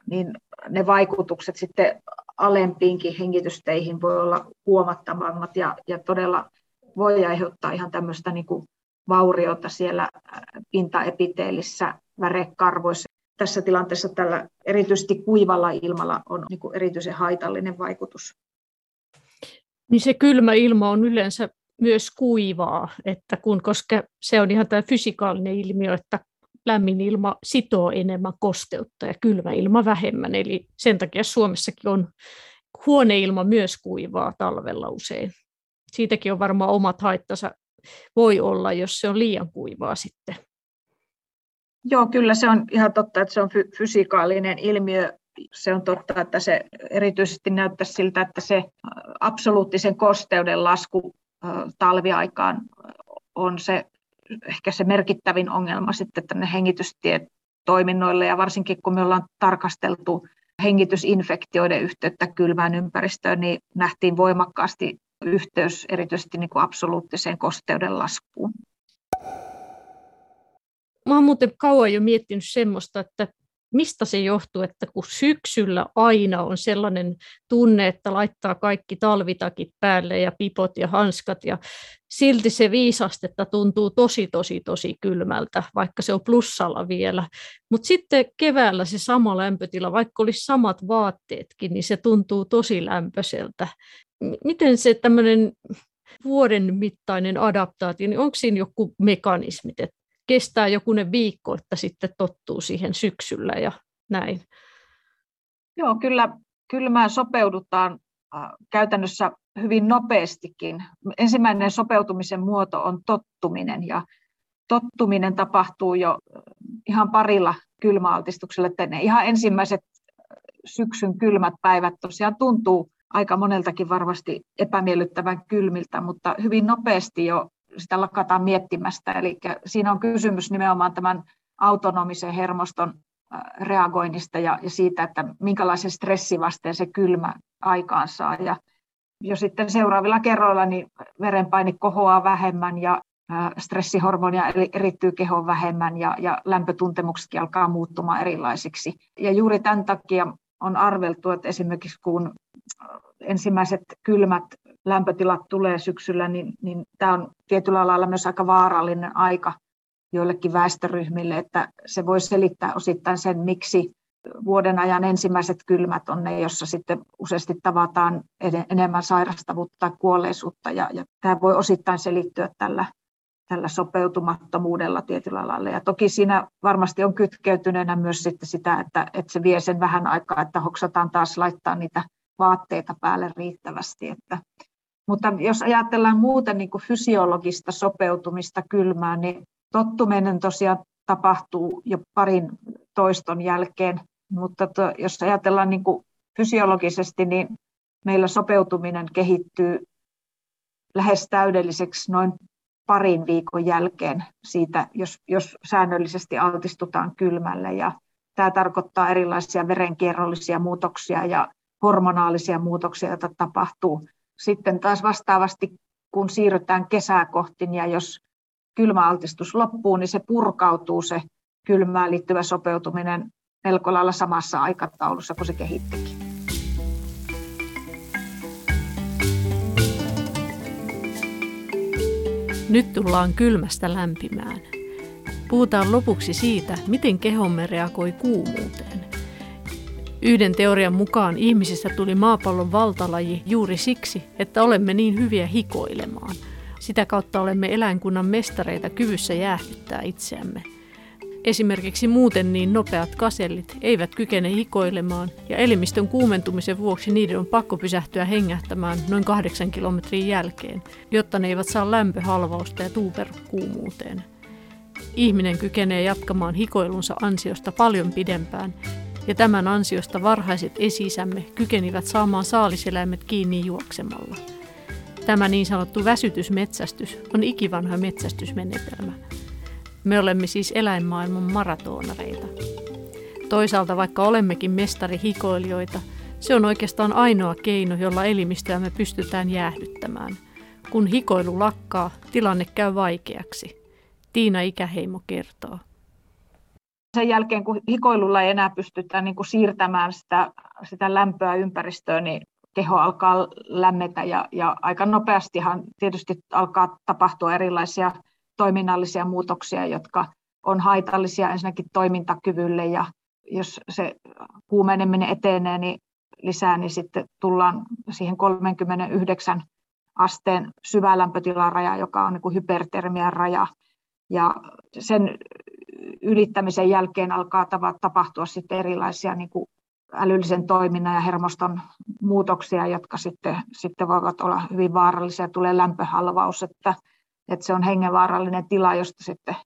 niin ne vaikutukset sitten alempiinkin hengitysteihin voi olla huomattavammat ja, ja todella voi aiheuttaa ihan tämmöistä niin kuin vauriota siellä pintaepiteelissä, värekarvoissa. Tässä tilanteessa tällä erityisesti kuivalla ilmalla on niin kuin erityisen haitallinen vaikutus. Niin se kylmä ilma on yleensä myös kuivaa, että kun, koska se on ihan tämä fysikaalinen ilmiö, että lämmin ilma sitoo enemmän kosteutta ja kylmä ilma vähemmän. Eli sen takia Suomessakin on huoneilma myös kuivaa talvella usein. Siitäkin on varmaan omat haittansa voi olla, jos se on liian kuivaa sitten. Joo, kyllä se on ihan totta, että se on fysikaalinen ilmiö. Se on totta, että se erityisesti näyttää siltä, että se absoluuttisen kosteuden lasku talviaikaan on se ehkä se merkittävin ongelma sitten tänne hengitystietoiminnoille ja varsinkin kun me ollaan tarkasteltu hengitysinfektioiden yhteyttä kylmään ympäristöön, niin nähtiin voimakkaasti yhteys erityisesti niin kuin absoluuttiseen kosteuden laskuun. Mä oon muuten kauan jo miettinyt semmoista, että mistä se johtuu, että kun syksyllä aina on sellainen tunne, että laittaa kaikki talvitakit päälle ja pipot ja hanskat ja silti se viisastetta tuntuu tosi, tosi, tosi kylmältä, vaikka se on plussalla vielä. Mutta sitten keväällä se sama lämpötila, vaikka olisi samat vaatteetkin, niin se tuntuu tosi lämpöiseltä. Miten se tämmöinen vuoden mittainen adaptaatio, niin onko siinä joku mekanismit, että kestää jokunen viikko, että sitten tottuu siihen syksyllä ja näin? Joo, kyllä kylmään sopeudutaan käytännössä hyvin nopeastikin. Ensimmäinen sopeutumisen muoto on tottuminen ja tottuminen tapahtuu jo ihan parilla kylmäaltistuksella. Että ne ihan ensimmäiset syksyn kylmät päivät tosiaan tuntuu aika moneltakin varmasti epämiellyttävän kylmiltä, mutta hyvin nopeasti jo sitä lakataan miettimästä. Eli siinä on kysymys nimenomaan tämän autonomisen hermoston reagoinnista ja, ja siitä, että minkälaisen stressivasteen se kylmä aikaansaa. Ja jo sitten seuraavilla kerroilla niin verenpaine kohoaa vähemmän ja stressihormonia erittyy kehon vähemmän ja, ja lämpötuntemuksetkin alkaa muuttumaan erilaisiksi. Ja juuri tämän takia on arveltu, että esimerkiksi kun ensimmäiset kylmät lämpötilat tulee syksyllä, niin, niin tämä on tietyllä lailla myös aika vaarallinen aika joillekin väestöryhmille, että se voi selittää osittain sen, miksi vuoden ajan ensimmäiset kylmät on ne, jossa sitten useasti tavataan enemmän sairastavuutta tai kuolleisuutta, ja, ja tämä voi osittain selittyä tällä, tällä sopeutumattomuudella tietyllä lailla. Ja toki siinä varmasti on kytkeytyneenä myös sitten sitä, että, että se vie sen vähän aikaa, että hoksataan taas laittaa niitä vaatteita päälle riittävästi. Että, mutta jos ajatellaan muuten niin kuin fysiologista sopeutumista kylmään, niin tottuminen tosiaan tapahtuu jo parin toiston jälkeen, mutta to, jos ajatellaan niin kuin fysiologisesti, niin meillä sopeutuminen kehittyy lähes täydelliseksi noin parin viikon jälkeen siitä, jos, jos säännöllisesti altistutaan kylmälle. Ja tämä tarkoittaa erilaisia verenkierrollisia muutoksia ja hormonaalisia muutoksia, joita tapahtuu. Sitten taas vastaavasti, kun siirrytään kesää kohti, ja jos kylmäaltistus loppuu, niin se purkautuu se kylmään liittyvä sopeutuminen melko lailla samassa aikataulussa kuin se kehittikin. Nyt tullaan kylmästä lämpimään. Puhutaan lopuksi siitä, miten kehomme reagoi kuumuuteen. Yhden teorian mukaan ihmisistä tuli maapallon valtalaji juuri siksi, että olemme niin hyviä hikoilemaan. Sitä kautta olemme eläinkunnan mestareita kyvyssä jäähdyttää itseämme. Esimerkiksi muuten niin nopeat kasellit eivät kykene hikoilemaan ja elimistön kuumentumisen vuoksi niiden on pakko pysähtyä hengähtämään noin kahdeksan kilometrin jälkeen, jotta ne eivät saa lämpöhalvausta ja tuuperkuumuuteen. Ihminen kykenee jatkamaan hikoilunsa ansiosta paljon pidempään ja tämän ansiosta varhaiset esisämme kykenivät saamaan saaliseläimet kiinni juoksemalla. Tämä niin sanottu väsytysmetsästys on ikivanha metsästysmenetelmä. Me olemme siis eläinmaailman maratonareita. Toisaalta vaikka olemmekin mestarihikoilijoita, se on oikeastaan ainoa keino, jolla elimistöämme pystytään jäähdyttämään. Kun hikoilu lakkaa, tilanne käy vaikeaksi. Tiina Ikäheimo kertoo sen jälkeen, kun hikoilulla ei enää pystytä niin kuin siirtämään sitä, sitä lämpöä ympäristöön, niin keho alkaa lämmetä ja, ja aika nopeastihan tietysti alkaa tapahtua erilaisia toiminnallisia muutoksia, jotka on haitallisia ensinnäkin toimintakyvylle ja jos se kuumeneminen etenee niin lisää, niin sitten tullaan siihen 39 asteen syvälämpötilan raja, joka on niin hypertermian raja. Ja sen ylittämisen jälkeen alkaa tapahtua sitten erilaisia niin kuin älyllisen toiminnan ja hermoston muutoksia, jotka sitten, sitten voivat olla hyvin vaarallisia. Tulee lämpöhalvaus, että, että se on hengenvaarallinen tila, josta sitten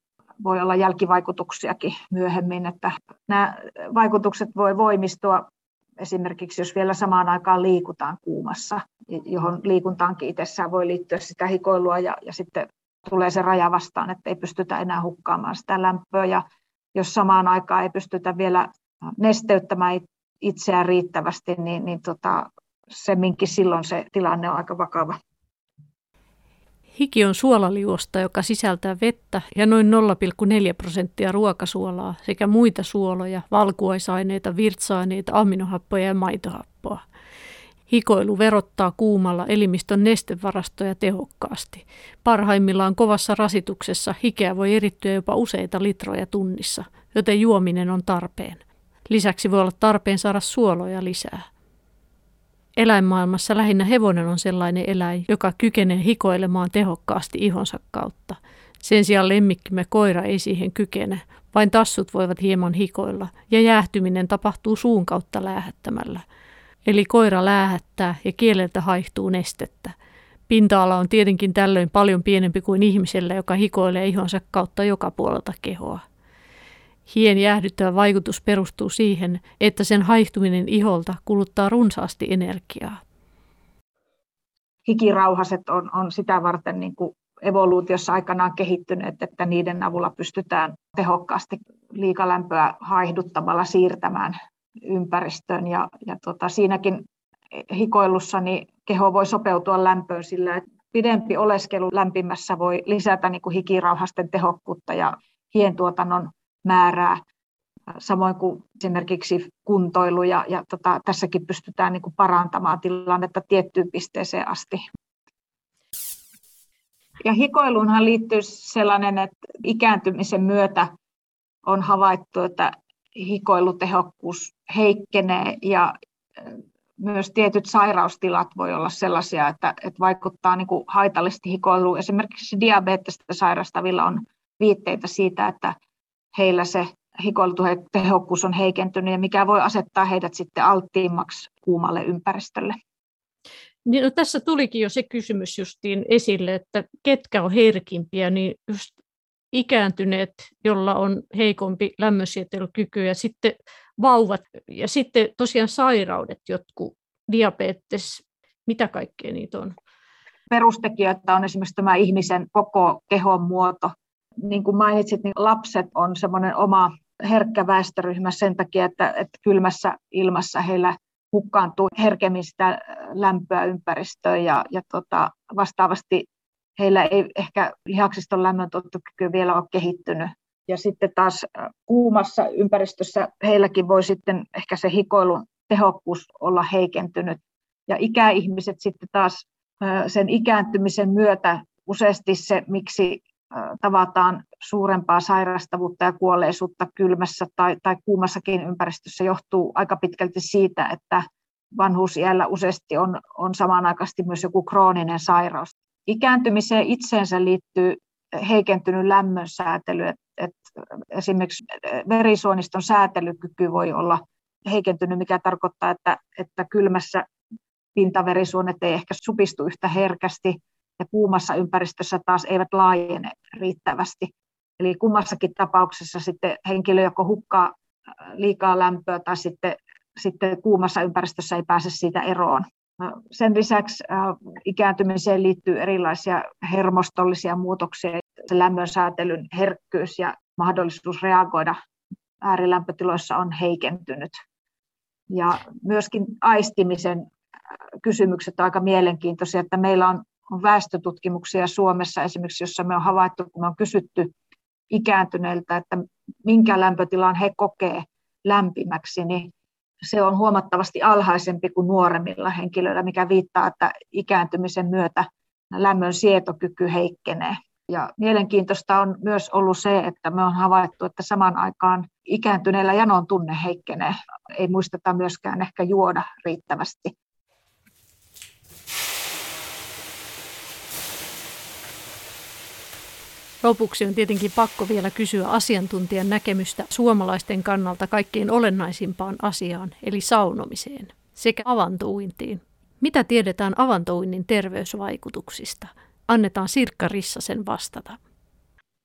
voi olla jälkivaikutuksiakin myöhemmin. Että nämä vaikutukset voi voimistua esimerkiksi, jos vielä samaan aikaan liikutaan kuumassa, johon liikuntaankin itsessään voi liittyä sitä hikoilua ja, ja sitten tulee se raja vastaan, että ei pystytä enää hukkaamaan sitä lämpöä. Ja jos samaan aikaan ei pystytä vielä nesteyttämään itseään riittävästi, niin, niin tota, semminkin silloin se tilanne on aika vakava. Hiki on suolaliuosta, joka sisältää vettä ja noin 0,4 prosenttia ruokasuolaa sekä muita suoloja, valkuaisaineita, virtsa-aineita, aminohappoja ja maitohappoa. Hikoilu verottaa kuumalla elimistön nestevarastoja tehokkaasti. Parhaimmillaan kovassa rasituksessa hikeä voi erittyä jopa useita litroja tunnissa, joten juominen on tarpeen. Lisäksi voi olla tarpeen saada suoloja lisää. Eläinmaailmassa lähinnä hevonen on sellainen eläin, joka kykenee hikoilemaan tehokkaasti ihonsa kautta. Sen sijaan lemmikkimme koira ei siihen kykene, vain tassut voivat hieman hikoilla ja jäähtyminen tapahtuu suun kautta läähättämällä. Eli koira läähättää ja kieleltä haihtuu nestettä. Pinta-ala on tietenkin tällöin paljon pienempi kuin ihmisellä, joka hikoilee ihonsa kautta joka puolelta kehoa. Hien jäähdyttävä vaikutus perustuu siihen, että sen haihtuminen iholta kuluttaa runsaasti energiaa. Hikirauhaset on, on sitä varten niin kuin evoluutiossa aikanaan kehittyneet, että niiden avulla pystytään tehokkaasti liikalämpöä haihduttamalla siirtämään ympäristöön. Ja, ja tota, siinäkin hikoilussa niin keho voi sopeutua lämpöön sillä, että pidempi oleskelu lämpimässä voi lisätä niin kuin hikirauhasten tehokkuutta ja hientuotannon määrää, samoin kuin esimerkiksi kuntoilu, ja, ja tota, tässäkin pystytään niin kuin parantamaan tilannetta tiettyyn pisteeseen asti. Ja hikoiluunhan liittyy sellainen, että ikääntymisen myötä on havaittu, että hikoilutehokkuus heikkenee ja myös tietyt sairaustilat voi olla sellaisia, että, että vaikuttaa niin kuin haitallisesti hikoiluun. Esimerkiksi diabetesta sairastavilla on viitteitä siitä, että heillä se hikoilutehokkuus on heikentynyt ja mikä voi asettaa heidät sitten alttiimmaksi kuumalle ympäristölle. Niin, no, tässä tulikin jo se kysymys justiin esille, että ketkä on herkimpiä, niin just ikääntyneet, jolla on heikompi lämmönsietelykyky ja sitten vauvat ja sitten tosiaan sairaudet, jotkut diabetes, mitä kaikkea niitä on? Perustekijöitä on esimerkiksi tämä ihmisen koko kehon muoto. Niin kuin mainitsit, niin lapset on semmoinen oma herkkä väestöryhmä sen takia, että, että kylmässä ilmassa heillä hukkaantuu herkemmin sitä lämpöä ympäristöön ja, ja tota, vastaavasti heillä ei ehkä lihaksiston lämmöntuottokyky vielä ole kehittynyt. Ja sitten taas kuumassa ympäristössä heilläkin voi sitten ehkä se hikoilun tehokkuus olla heikentynyt. Ja ikäihmiset sitten taas sen ikääntymisen myötä useasti se, miksi tavataan suurempaa sairastavuutta ja kuolleisuutta kylmässä tai, tai kuumassakin ympäristössä johtuu aika pitkälti siitä, että vanhuusiällä useasti on, on samanaikaisesti myös joku krooninen sairaus. Ikääntymiseen itseensä liittyy heikentynyt lämmönsäätely, että et esimerkiksi verisuoniston säätelykyky voi olla heikentynyt, mikä tarkoittaa, että, että kylmässä pintaverisuonet ei ehkä supistu yhtä herkästi ja kuumassa ympäristössä taas eivät laajene riittävästi. Eli kummassakin tapauksessa sitten henkilö joko hukkaa liikaa lämpöä tai sitten, sitten kuumassa ympäristössä ei pääse siitä eroon. Sen lisäksi ikääntymiseen liittyy erilaisia hermostollisia muutoksia, lämmön säätelyn herkkyys ja mahdollisuus reagoida äärilämpötiloissa on heikentynyt. Ja myöskin aistimisen kysymykset ovat aika mielenkiintoisia, että meillä on, väestötutkimuksia Suomessa esimerkiksi, jossa me on havaittu, kun me on kysytty ikääntyneiltä, että minkä lämpötilan he kokee lämpimäksi, niin se on huomattavasti alhaisempi kuin nuoremmilla henkilöillä, mikä viittaa, että ikääntymisen myötä lämmön sietokyky heikkenee. Ja mielenkiintoista on myös ollut se, että me on havaittu, että samaan aikaan ikääntyneillä janon tunne heikkenee. Ei muisteta myöskään ehkä juoda riittävästi. Lopuksi on tietenkin pakko vielä kysyä asiantuntijan näkemystä suomalaisten kannalta kaikkein olennaisimpaan asiaan, eli saunomiseen sekä avantouintiin. Mitä tiedetään avantouinnin terveysvaikutuksista? Annetaan Sirkka Rissasen vastata.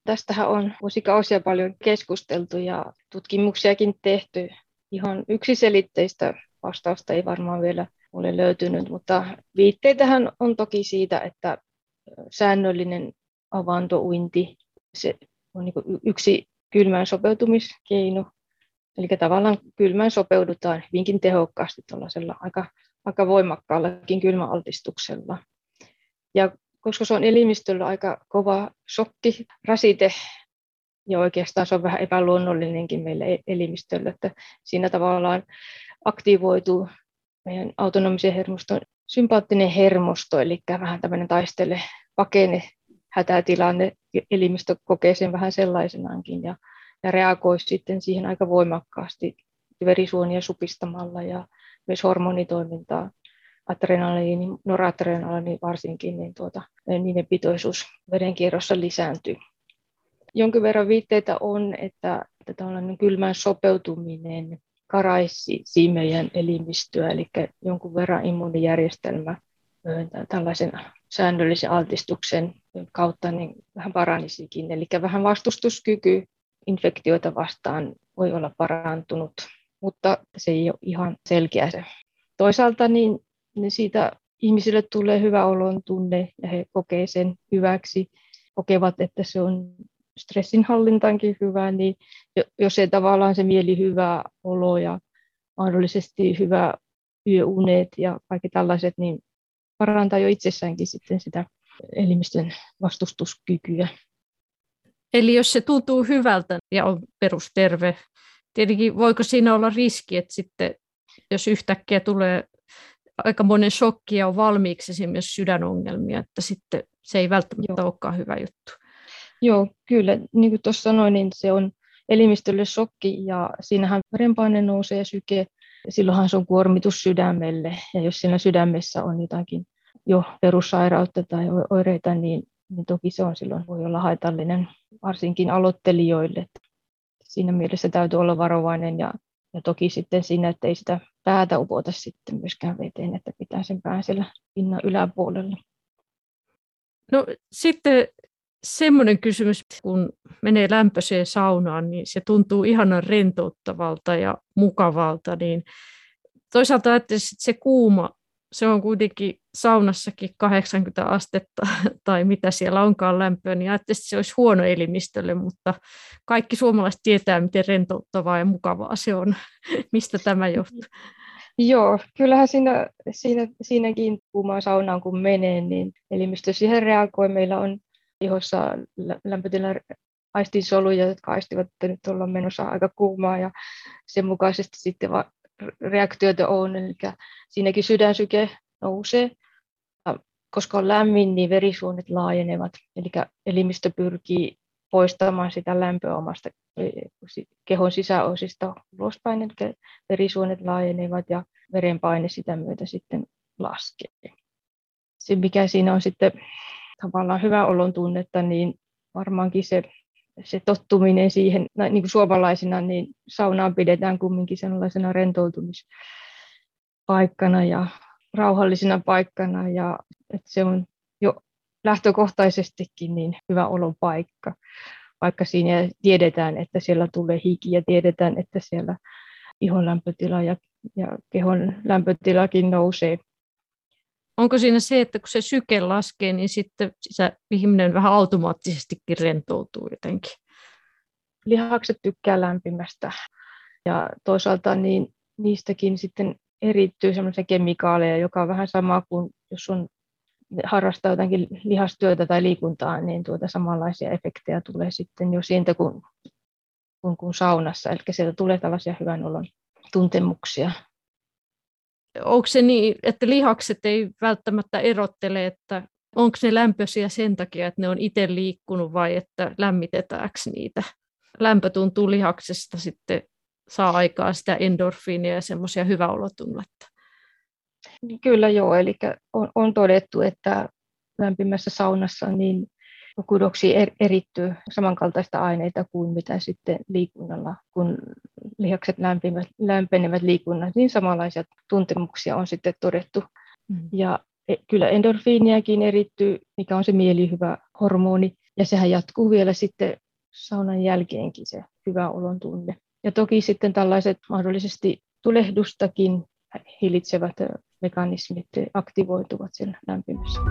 Tästähän on vuosikausia paljon keskusteltu ja tutkimuksiakin tehty. Ihan yksiselitteistä vastausta ei varmaan vielä ole löytynyt, mutta viitteitähän on toki siitä, että säännöllinen avantouinti. Se on niin yksi kylmään sopeutumiskeino. Eli tavallaan kylmään sopeudutaan hyvinkin tehokkaasti tuollaisella aika, aika voimakkaallakin kylmäaltistuksella. Ja koska se on elimistöllä aika kova shokki, rasite, ja oikeastaan se on vähän epäluonnollinenkin meille e-, elimistölle, että siinä tavallaan aktivoituu meidän autonomisen hermoston sympaattinen hermosto, eli vähän tämmöinen taistele pakene hätätilanne, elimistö kokee sen vähän sellaisenaankin ja, ja reagoi sitten siihen aika voimakkaasti verisuonia supistamalla ja myös hormonitoimintaa adrenaliini, noradrenaliini varsinkin, niin tuota, niiden pitoisuus verenkierrossa lisääntyy. Jonkin verran viitteitä on, että, että tällainen kylmän sopeutuminen karaisi meidän elimistöä, eli jonkun verran immuunijärjestelmä tällaisen säännöllisen altistuksen kautta niin vähän paranisikin. Eli vähän vastustuskyky infektioita vastaan voi olla parantunut, mutta se ei ole ihan selkeä se. Toisaalta niin, siitä ihmisille tulee hyvä olon tunne ja he kokee sen hyväksi, kokevat, että se on stressinhallintaankin hyvä, niin jos ei tavallaan se mieli hyvä olo ja mahdollisesti hyvä yöunet ja kaikki tällaiset, niin parantaa jo itsessäänkin sitten sitä elimistön vastustuskykyä. Eli jos se tuntuu hyvältä ja on perusterve, tietenkin voiko siinä olla riski, että sitten jos yhtäkkiä tulee aika monen shokki ja on valmiiksi esimerkiksi sydänongelmia, että sitten se ei välttämättä Joo. olekaan hyvä juttu. Joo, kyllä. Niin kuin tuossa sanoin, niin se on elimistölle shokki ja siinähän verenpaine nousee ja syke. Silloinhan se on kuormitus sydämelle ja jos siinä sydämessä on jotakin jo perussairautta tai oireita, niin, niin toki se on silloin voi olla haitallinen varsinkin aloittelijoille. Siinä mielessä täytyy olla varovainen ja, ja toki sitten siinä, että ei sitä päätä upota sitten myöskään veteen, että pitää sen pään siellä pinnan yläpuolella. No sitten semmoinen kysymys, kun menee lämpöiseen saunaan, niin se tuntuu ihanan rentouttavalta ja mukavalta, niin toisaalta että se kuuma, se on kuitenkin saunassakin 80 astetta tai mitä siellä onkaan lämpöä, niin ajattelin, että se olisi huono elimistölle, mutta kaikki suomalaiset tietää, miten rentouttavaa ja mukavaa se on. Mistä tämä johtuu? Joo, kyllähän siinä, siinä, siinäkin kuumaan saunaan kun menee, niin elimistö siihen reagoi. Meillä on ihossa lämpötilan aistinsoluja, jotka aistivat, että nyt ollaan menossa aika kuumaa ja sen mukaisesti sitten va- reaktioita on. Eli siinäkin sydänsyke nousee. Koska on lämmin, niin verisuonet laajenevat. Eli elimistö pyrkii poistamaan sitä lämpöä omasta e, kehon sisäosista ulospäin, eli verisuonet laajenevat ja verenpaine sitä myötä sitten laskee. Se, mikä siinä on sitten tavallaan hyvä olon tunnetta, niin varmaankin se, se tottuminen siihen, niin kuin suomalaisina, niin saunaan pidetään kumminkin sellaisena rentoutumispaikkana ja rauhallisena paikkana ja että se on jo lähtökohtaisestikin niin hyvä olon paikka, vaikka siinä tiedetään, että siellä tulee hiki ja tiedetään, että siellä ihon lämpötila ja, ja kehon lämpötilakin nousee. Onko siinä se, että kun se syke laskee, niin sitten se ihminen vähän automaattisestikin rentoutuu jotenkin? Lihakset tykkää lämpimästä. Ja toisaalta niin niistäkin sitten erittyy sellaisia kemikaaleja, joka on vähän sama kuin jos on harrastaa jotakin lihastyötä tai liikuntaa, niin tuota samanlaisia efektejä tulee sitten jo siitä kuin, kuin, kuin saunassa. Eli sieltä tulee tällaisia hyvän olon tuntemuksia onko se niin, että lihakset ei välttämättä erottele, että onko ne lämpöisiä sen takia, että ne on itse liikkunut vai että lämmitetäänkö niitä? Lämpö tuntuu lihaksesta sitten saa aikaa sitä endorfiinia ja semmoisia hyväolotunnetta. Kyllä joo, eli on, on todettu, että lämpimässä saunassa niin kudoksi er, erittyy samankaltaista aineita kuin mitä sitten liikunnalla, kun lihakset lämpimät, lämpenevät liikunnat, niin samanlaisia tuntemuksia on sitten todettu. Mm. Ja e, kyllä endorfiiniakin erittyy, mikä on se mielihyvä hormoni, ja sehän jatkuu vielä sitten saunan jälkeenkin se hyvä olon tunne. Ja toki sitten tällaiset mahdollisesti tulehdustakin hillitsevät mekanismit aktivoituvat siellä lämpimässä.